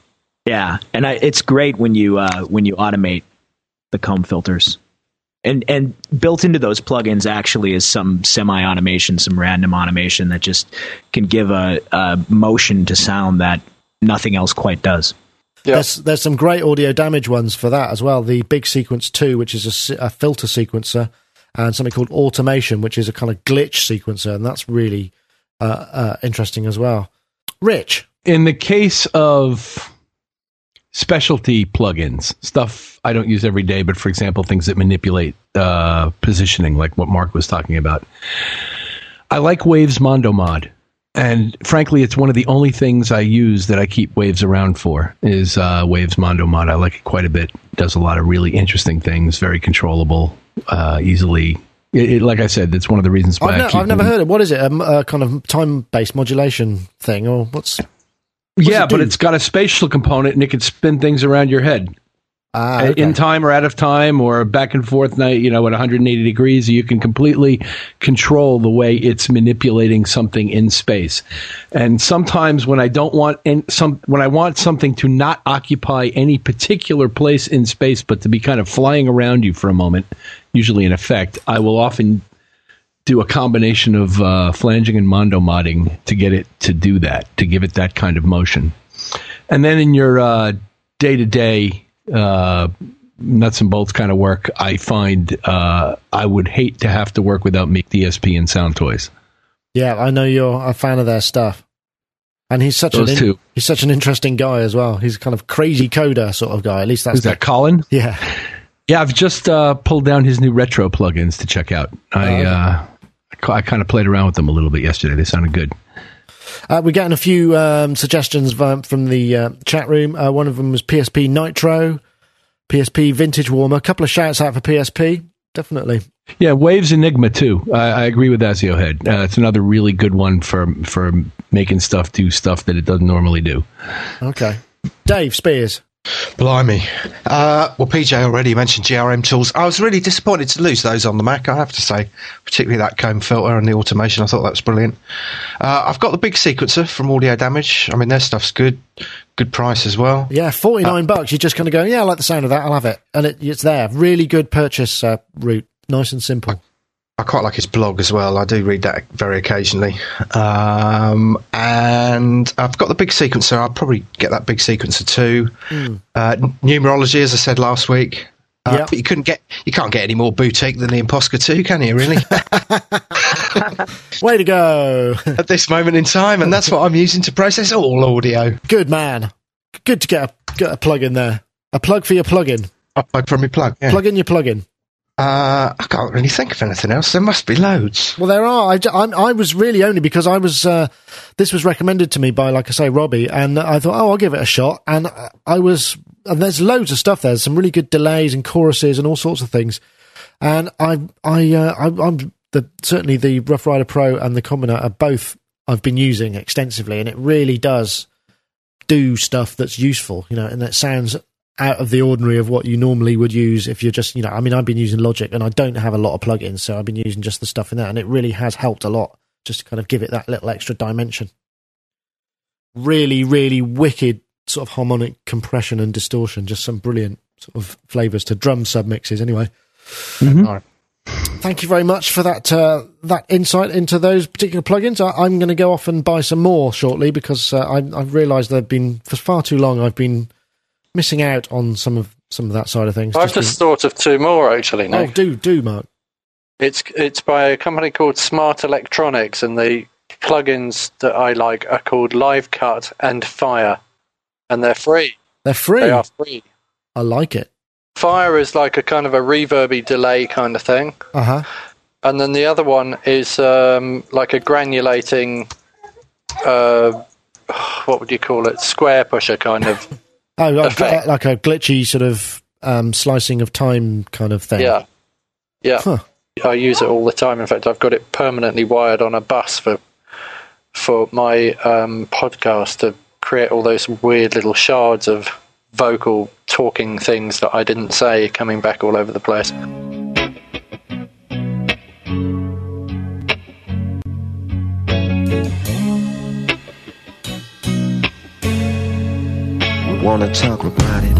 Yeah, and I, it's great when you uh, when you automate the comb filters, and and built into those plugins actually is some semi automation, some random automation that just can give a, a motion to sound that nothing else quite does. Yeah. There's there's some great audio damage ones for that as well. The Big Sequence Two, which is a a, filter sequencer, and something called Automaton, which is a kind of glitch sequencer, and that's really uh, uh, interesting as well. Rich, in the case of specialty plugins, stuff I don't use every day, but for example, things that manipulate uh, positioning, like what Mark was talking about, I like Waves Mondo Mod. And frankly, it's one of the only things I use that I keep Waves around for is uh, Waves Mondo Mod. I like it quite a bit. Does a lot of really interesting things, very controllable, uh, easily. It, it, like I said, that's one of the reasons why I've, keep I've never heard of it. what is it? A kind of time based modulation thing, or what's? Yeah, it but it's got a spatial component and it can spin things around your head. Uh, okay. in time or out of time or back and forth night you know at 180 degrees you can completely control the way it's manipulating something in space and sometimes when i don't want in some when i want something to not occupy any particular place in space but to be kind of flying around you for a moment usually in effect i will often do a combination of uh, flanging and mondo modding to get it to do that to give it that kind of motion and then in your uh, day-to-day uh, nuts and bolts kind of work, I find uh, I would hate to have to work without McDSP and Sound Toys. yeah, I know you're a fan of their stuff, and he's such Those an in- he's such an interesting guy as well. He's kind of crazy coder sort of guy. At least that's Is that Colin? [laughs] yeah. Yeah, I've just uh, pulled down his new retro plugins to check out. I okay. uh, I kind of played around with them a little bit yesterday. They sounded good. Uh, we're getting a few um, suggestions from the uh, chat room. Uh, one of them was PSP Nitro, PSP Vintage Warmer. A couple of shouts out for PSP. Definitely. Yeah, Waves Enigma too. I, I agree with Azio Head. Uh, it's another really good one for for making stuff do stuff that it doesn't normally do. Okay. Dave Spiers. Blimey. Uh, well, PJ already mentioned GRM tools. I was really disappointed to lose those on the Mac, I have to say, particularly that comb filter and the automation. I thought that was brilliant. Uh, I've got the big sequencer from Audio Damage. I mean, their stuff's good. Good price as well. Yeah, 49 bucks. You're just kind of going, yeah, I like the sound of that. I'll have it. And it, it's there. Really good purchase uh, route. Nice and simple. I quite like his blog as well. I do read that very occasionally. Um, and I've got the big sequencer. I'll probably get that big sequencer too. Uh, numerology, as I said last week. Uh, Yep. But you couldn't get, you can't get any more boutique than the impOSCar 2, can you? Really? [laughs] [laughs] Way to go. At this moment in time, and that's what I'm using to process all audio. good man. Good to get a, get a plug in there. A plug for your plugin. Upload from your plug. Yeah. Plug in your plugin. Uh, I can't really think of anything else. There must be loads. Well, there are. I, I, I was really only because I was. Uh, this was recommended to me by, like I say, Robbie, and I thought, oh, I'll give it a shot. And I was. And there's loads of stuff there. There's some really good delays and choruses and all sorts of things. And I, I, uh, I I'm the certainly the Rough Rider Pro and the Kombinat are both I've been using extensively, and it really does do stuff that's useful. You know, and that sounds out of the ordinary of what you normally would use if you're just, you know, I mean, I've been using Logic and I don't have a lot of plugins, so I've been using just the stuff in that, and it really has helped a lot just to kind of give it that little extra dimension. Really, really wicked sort of harmonic compression and distortion, just some brilliant sort of flavors to drum submixes, anyway. Mhm. All right. Thank you very much for that uh, that insight into those particular plugins. I, I'm going to go off and buy some more shortly because uh, I, I've realised they've been for far too long. I've been missing out on some of some of that side of things. I've just thought of two more actually. been- Now oh, do do Mark. it's it's by a company called Smartelectronix, and the plugins that I like are called Live Cut and Fire, and they're free. They're free. They are free. I like it. Fire is like a kind of a reverby delay kind of thing, Uh huh. and then the other one is um, like a granulating. Uh, [sighs] what would you call it? Squarepusher kind of. [laughs] Oh, like, like a glitchy sort of um, slicing of time kind of thing. Yeah, yeah. Huh. I use it all the time. In fact, I've got it permanently wired on a bus for for my um, podcast to create all those weird little shards of vocal talking things that I didn't say coming back all over the place. Wanna talk about it?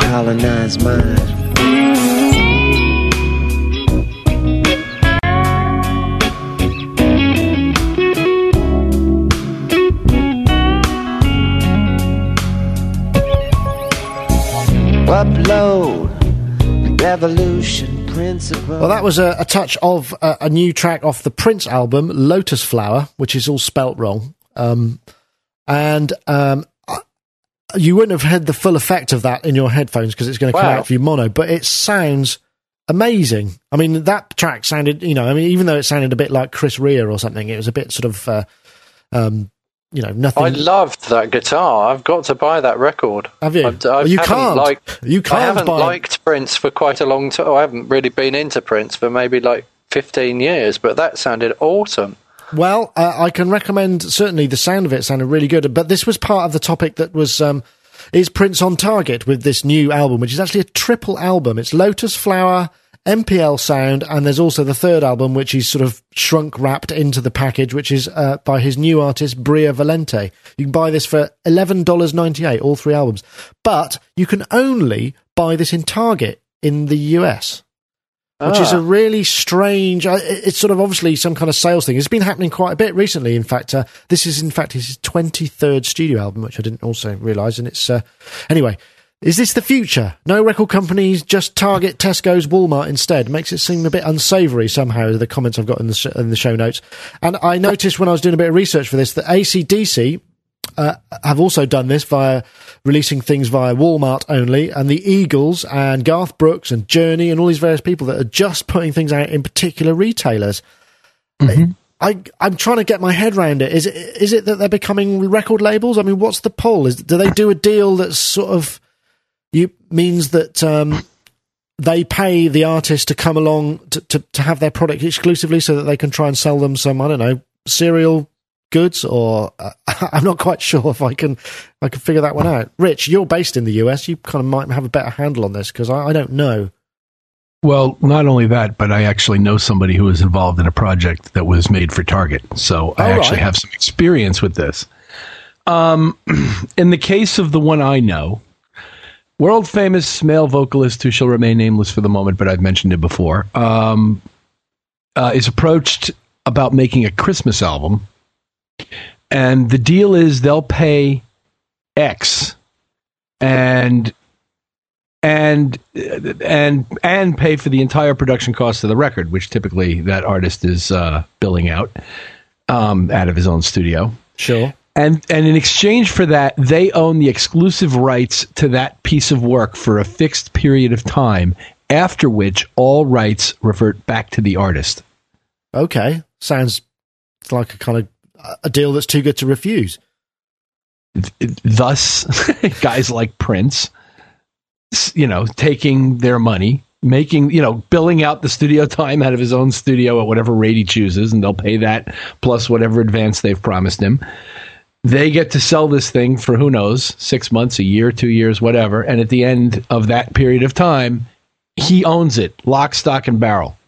Colonize mind. Well, that was a, a touch of a, a new track off the Prince album, Lotusflow3r, which is all spelt wrong. Um, and um, you wouldn't have had the full effect of that in your headphones because it's going to come out for you mono, but it sounds amazing. I mean, that track sounded, you know, I mean, even though it sounded a bit like Chris Rea or something, it was a bit sort of, uh, um, you know, nothing. I loved that guitar. I've got to buy that record. have you? I've- Well, you can't. liked- you can't I haven't buy. liked Prince for quite a long time. I haven't really been into Prince for maybe like 15 years, but that sounded awesome. Well, uh, I can recommend certainly the sound of it sounded really good, but this was part of the topic that was um, is Prince on target with this new album, which is actually a triple album. It's Lotusflow3r, MPL Sound, and there's also the third album, which is sort of shrunk wrapped into the package, which is uh, by his new artist Bria Valente. You can buy this for eleven dollars ninety eight, all three albums, but you can only buy this in Target in the US which is Ah. a really strange. uh, It's sort of obviously some kind of sales thing. It's been happening quite a bit recently. In fact, uh, this is in fact his twenty third studio album, which I didn't also realise. And it's uh, anyway. Is this the future? No record companies, just Target, Tesco's, Walmart instead. Makes it seem a bit unsavoury somehow. The comments I've got in the sh- in the show notes, and I noticed when I was doing a bit of research for this that ACDC uh, have also done this via releasing things via Walmart only, and the Eagles and Garth Brooks and Journey and all these various people that are just putting things out in particular retailers. I, I'm trying to get my head around it. Is it is it that they're becoming record labels? I mean, what's the poll? Is do they do a deal that's sort of you means that um, they pay the artist to come along to, to, to have their product exclusively so that they can try and sell them some I don't know cereal goods or uh, [laughs] I'm not quite sure if I can I can figure that one out. Rich, you're based in the US. You kind of might have a better handle on this because I, I don't know. Well, not only that, but I actually know somebody who was involved in a project that was made for Target. So I actually right. have some experience with this. Um, [clears throat] in the case of the one I know, world famous male vocalist who shall remain nameless for the moment, but I've mentioned it before, um, uh, is approached about making a Christmas album. And the deal is they'll pay X and and and and pay for the entire production cost of the record, which typically that artist is uh, billing out um, out of his own studio. Sure. And and in exchange for that, they own the exclusive rights to that piece of work for a fixed period of time. After which, all rights revert back to the artist. Okay. Sounds like a kind of a deal that's too good to refuse. Thus, [laughs] guys like Prince, you know, taking their money, making, you know, billing out the studio time out of his own studio at whatever rate he chooses, and they'll pay that plus whatever advance they've promised him. They get to sell this thing for who knows, six months, a year, two years, whatever. And at the end of that period of time, he owns it, lock, stock, and barrel.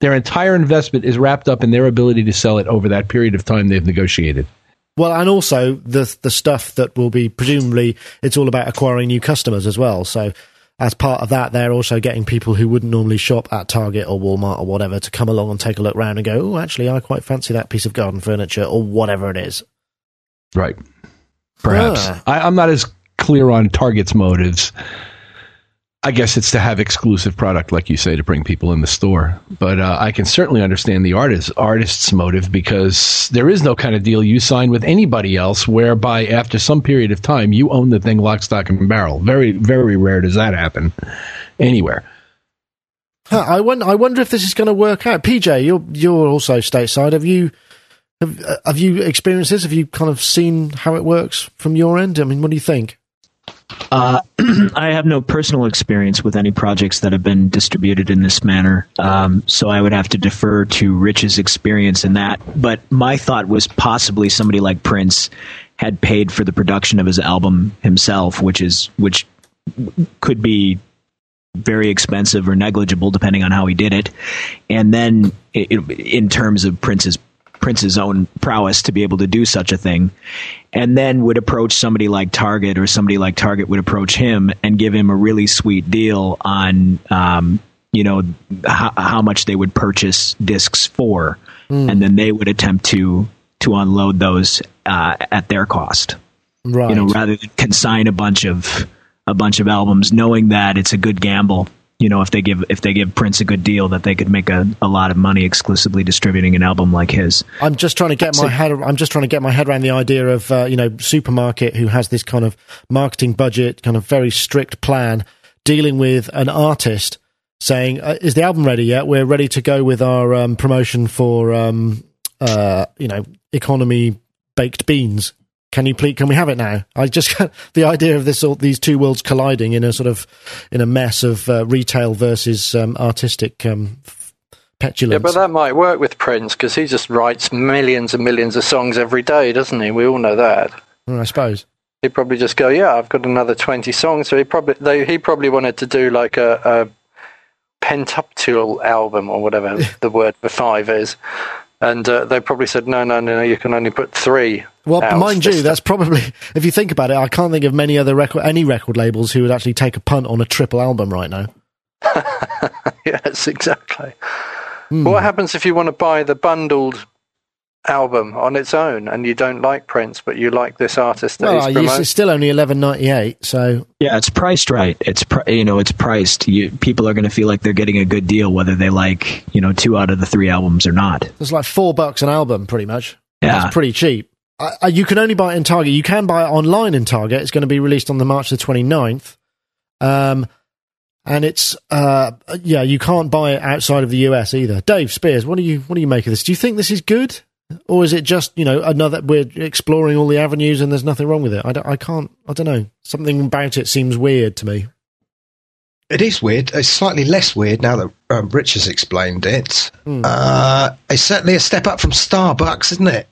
Their entire investment is wrapped up in their ability to sell it over that period of time they've negotiated. Well, and also the the stuff that will be presumably it's all about acquiring new customers as well. So as part of that, they're also getting people who wouldn't normally shop at Target or Walmart or whatever to come along and take a look round and go, oh, actually, I quite fancy that piece of garden furniture or whatever it is. Right. Perhaps. I, I'm not as clear on Target's motives. I guess it's to have exclusive product, like you say, to bring people in the store. But uh, I can certainly understand the artist artist's motive because there is no kind of deal you sign with anybody else whereby after some period of time you own the thing lock, stock, and barrel. Very, very rare does that happen anywhere. Huh, I wonder. I wonder if this is going to work out. PJ, you're you're also stateside. Have you have, uh, have you experienced this? Have you kind of seen how it works from your end? I mean, what do you think? Uh, [clears throat] I have no personal experience with any projects that have been distributed in this manner, um, so I would have to defer to Rich's experience in that. But my thought was possibly somebody like Prince had paid for the production of his album himself, which is which could be very expensive or negligible depending on how he did it, and then i in terms of Prince's Prince's own prowess to be able to do such a thing, and then would approach somebody like Target or somebody like Target would approach him and give him a really sweet deal on, um, you know, how, how much they would purchase discs for, and then they would attempt to to unload those uh, at their cost. Right. You know, rather than consign a bunch of a bunch of albums, knowing that it's a good gamble. You know, if they give if they give Prince a good deal, that they could make a, a lot of money exclusively distributing an album like his. I'm just trying to get my head. I'm just trying to get my head around the idea of uh, you know supermarket who has this kind of marketing budget, kind of very strict plan, dealing with an artist saying, uh, "Is the album ready yet? We're ready to go with our um, promotion for um, uh, you know economy baked beans. Can you please? Can we have it now? I just [laughs] the idea of this all these two worlds colliding in a sort of in a mess of uh, retail versus um, artistic um, petulance. Yeah, but that might work with Prince because he just writes millions and millions of songs every day, doesn't he? We all know that. I suppose. He'd probably just go, "Yeah, I've got another twenty songs." So he probably they, he probably wanted to do like a, a pentuptual album or whatever [laughs] the word for five is, and uh, they probably said, "No, no, no, no, you can only put three. Well, out mind you, that's probably if you think about it, I can't think of many other record any record labels who would actually take a punt on a triple album right now. [laughs] yes, exactly. Hmm. What happens if you want to buy the bundled album on its own and you don't like Prince, but you like this artist that Well, he's I used- promoting? it's still only eleven ninety eight, so Yeah, it's priced right. It's pri- you know it's priced. You, people are going to feel like they're getting a good deal whether they like you know two out of the three albums or not. it's like four bucks an album, pretty much. Yeah. That's pretty cheap. I, I, you can only buy it in Target. You can buy it online in Target. It's going to be released on the March the 29th. Um, and it's uh, yeah, you can't buy it outside of the US either. Dave Spiers, what do you what do you make of this? Do you think this is good, or is it just you know another we're exploring all the avenues and there's nothing wrong with it? I don't, I can't I don't know. Something about it seems weird to me. It is weird. It's slightly less weird now that um, Rich has explained it. Hmm. Uh, it's certainly a step up from Starbucks, isn't it?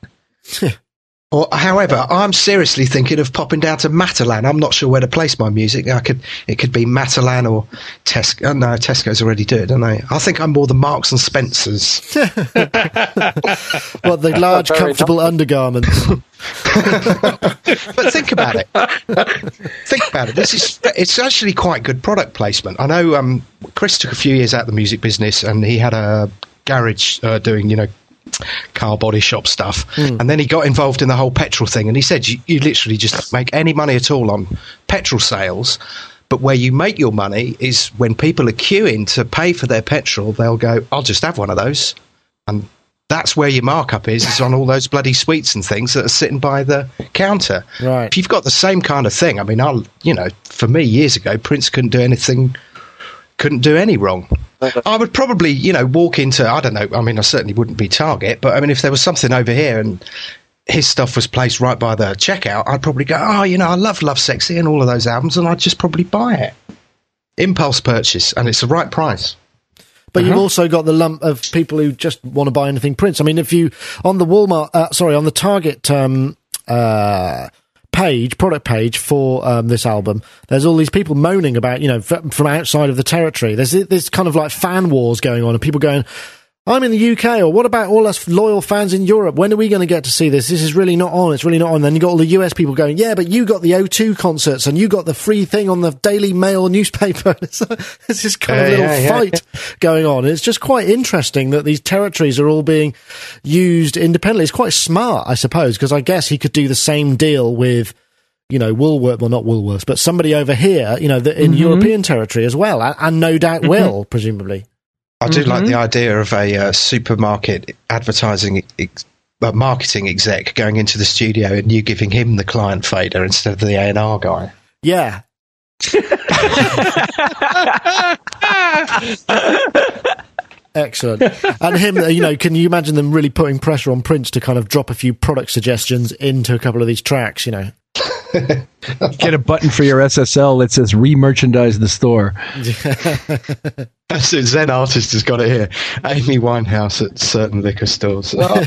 [laughs] or, however, I'm seriously thinking of popping down to Matalan. I'm not sure where to place my music. I could, it could be Matalan or Tesco. Oh, no, Tesco's already do it, don't they? I think I'm more the Marks and Spencers. [laughs] What the large, Very comfortable undergarments? [laughs] but think about it. think about it. This is it's actually quite good product placement. I know um, Chris took a few years out of the music business, and he had a garage uh, doing you know car body shop stuff, hmm. and then he got involved in the whole petrol thing. And he said you, you literally just make any money at all on petrol sales. But where you make your money is when people are queuing to pay for their petrol, they'll go, I'll just have one of those. And that's where your markup is, is on all those bloody sweets and things that are sitting by the counter. Right. If you've got the same kind of thing, I mean, I'll, you know, for me years ago, Prince couldn't do anything, couldn't do any wrong. I would probably, you know, walk into, I don't know, I mean, I certainly wouldn't be Target, but I mean, if there was something over here and his stuff was placed right by the checkout, I'd probably go, oh, you know, I love Lovesexy and all of those albums, and I'd just probably buy it. Impulse purchase, and it's the right price. But Uh-huh. you've also got the lump of people who just want to buy anything Prince. I mean, if you on the Walmart, uh, sorry, on the Target um, uh, page, product page for um, this album, there's all these people moaning about, you know, f- from outside of the territory. There's this kind of like fan wars going on, and people going. I'm in the UK, or what about all us loyal fans in Europe? When are we going to get to see this? This is really not on. It's really not on. Then you got all the US people going, yeah, but you got the O2 concerts and you got the free thing on the Daily Mail newspaper. [laughs] it's, this kind of Yeah, little yeah, yeah. fight going on. It's just quite interesting that these territories are all being used independently. It's quite smart, I suppose, because I guess he could do the same deal with, you know, Woolworth, well, not Woolworths, but somebody over here, you know, the, in mm-hmm. European territory as well, and, and no doubt mm-hmm. will, presumably. I do like the idea of a uh, supermarket advertising ex- uh, marketing exec going into the studio and you giving him the client fader instead of the A and R guy. Yeah. [laughs] Excellent. And him, you know, can you imagine them really putting pressure on Prince to kind of drop a few product suggestions into a couple of these tracks, you know? Get a button for your SSL that says re-merchandise the store. [laughs] That's. Zen artist has got it here. Amy Winehouse at certain liquor stores. Oh.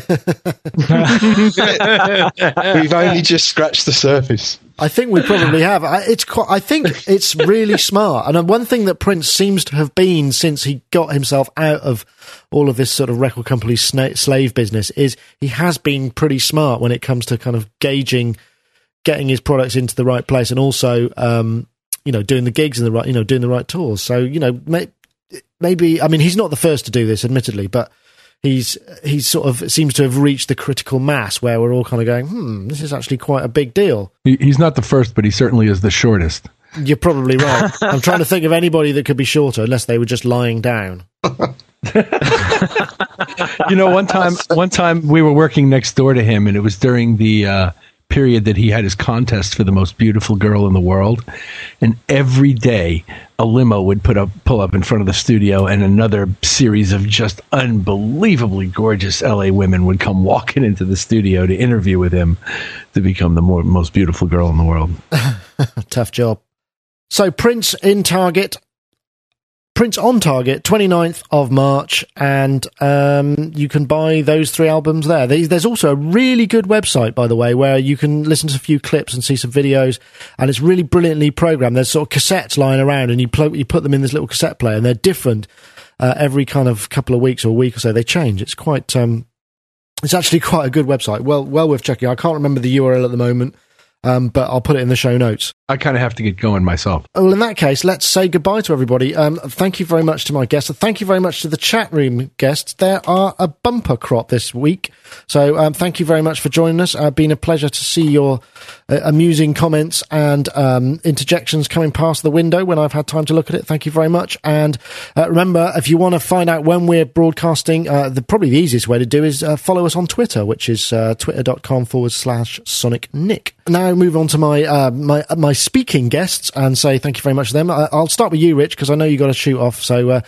[laughs] We've only just scratched the surface. I think we probably have. I, it's quite, I think it's really smart. And uh, one thing that Prince seems to have been since he got himself out of all of this sort of record company sna- slave business is he has been pretty smart when it comes to kind of gauging, getting his products into the right place, and also, um, you know, doing the gigs and the right, you know, doing the right tours. So you know, may, maybe I mean he's not the first to do this, admittedly, but he's he's sort of seems to have reached the critical mass where we're all kind of going, hmm, this is actually quite a big deal. He, he's not the first, but he certainly is the shortest. You're probably right. [laughs] I'm trying to think of anybody that could be shorter, unless they were just lying down. [laughs] you know, one time, one time we were working next door to him, and it was during the uh, period that he had his contest for the most beautiful girl in the world. And every day, a limo would put up, pull up in front of the studio, and another series of just unbelievably gorgeous LA women would come walking into the studio to interview with him to become the more, most beautiful girl in the world. [laughs] Tough job. So Prince in Target, Prince on Target, 29th of March, and um, you can buy those three albums there. There's also a really good website, by the way, where you can listen to a few clips and see some videos, and it's really brilliantly programmed. There's sort of cassettes lying around, and you pl- you put them in this little cassette player, and they're different uh, every kind of couple of weeks or week or so. They change. It's quite um, it's actually [laughs] quite a good website. Well, well worth checking. I can't remember the URL at the moment, um, but I'll put it in the show notes. I kind of have to get going myself. Well, in that case, let's say goodbye to everybody. Um, thank you very much to my guests. Thank you very much to the chat room guests. There are a bumper crop this week. So um, thank you very much for joining us. Uh, been a pleasure to see your uh, amusing comments and um, interjections coming past the window when I've had time to look at it. Thank you very much. And uh, remember, if you want to find out when we're broadcasting, uh, the probably the easiest way to do is uh, follow us on Twitter, which is uh, twitter.com forward slash Sonic Nick. Now move on to my uh, my my speaking guests and say thank you very much to them. I, I'll start with you, Rich, because I know you got to shoot off. So, uh,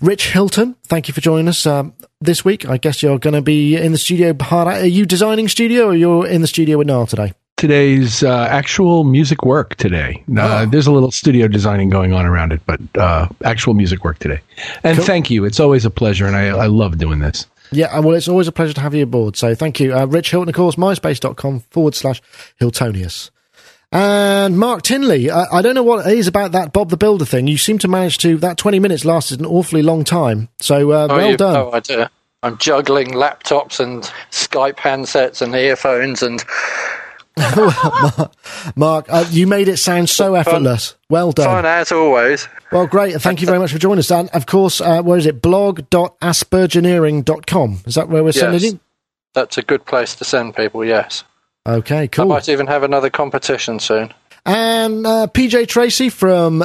Rich Hilton, thank you for joining us um, this week. I guess you're going to be in the studio. Are you designing studio, or you're in the studio with Niall today? Today's uh, actual music work today. Uh, There's a little studio designing going on around it, but uh, actual music work today. And thank you. It's always a pleasure, and I, I love doing this. Yeah, well, it's always a pleasure to have you aboard. So thank you. Uh, Rich Hilton, of course, myspace.com forward slash Hiltonius. And Mark Tinley, I, I don't know what it is about that Bob the Builder thing. You seem to manage to, that 20 minutes lasted an awfully long time. So uh, Oh, well done. no idea. I'm juggling laptops and Skype handsets and earphones and [laughs] Mark, uh, you made it sound so effortless. Well done. fun as always. Well, great. Thank you very much for joining us. And of course, uh, where is it? blog.aspergineering.com. Is that where we're sending Yes. you? That's a good place to send people, yes. Okay, I might even have another competition soon. And uh, PJ Tracy from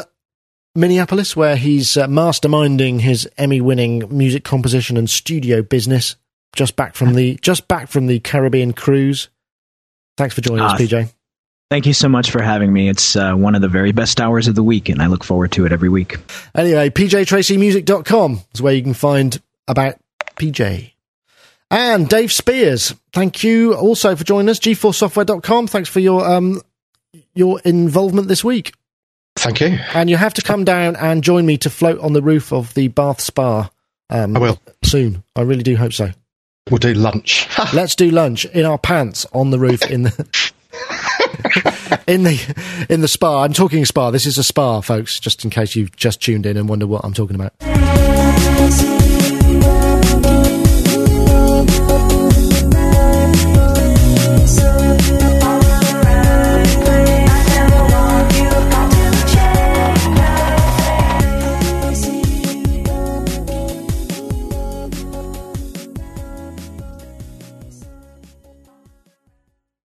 Minneapolis, where he's uh, masterminding his Emmy-winning music composition and studio business. Just back from the just back from the Caribbean cruise. Thanks for joining us, Ah, PJ. Thank you so much for having me. It's uh, one of the very best hours of the week, and I look forward to it every week. Anyway, pjtracymusic.com is where you can find about PJ. And Dave Spiers, thank you also for joining us. gforcesoftware.com. Thanks for your um your involvement this week. Thank you. And you have to come down and join me to float on the roof of the Bath Spa um, I will. soon. I really do hope so. We'll do lunch. [laughs] Let's do lunch in our pants on the roof in the in the in the spa. I'm talking spa. This is a spa, folks. Just in case you've just tuned in and wonder what I'm talking about.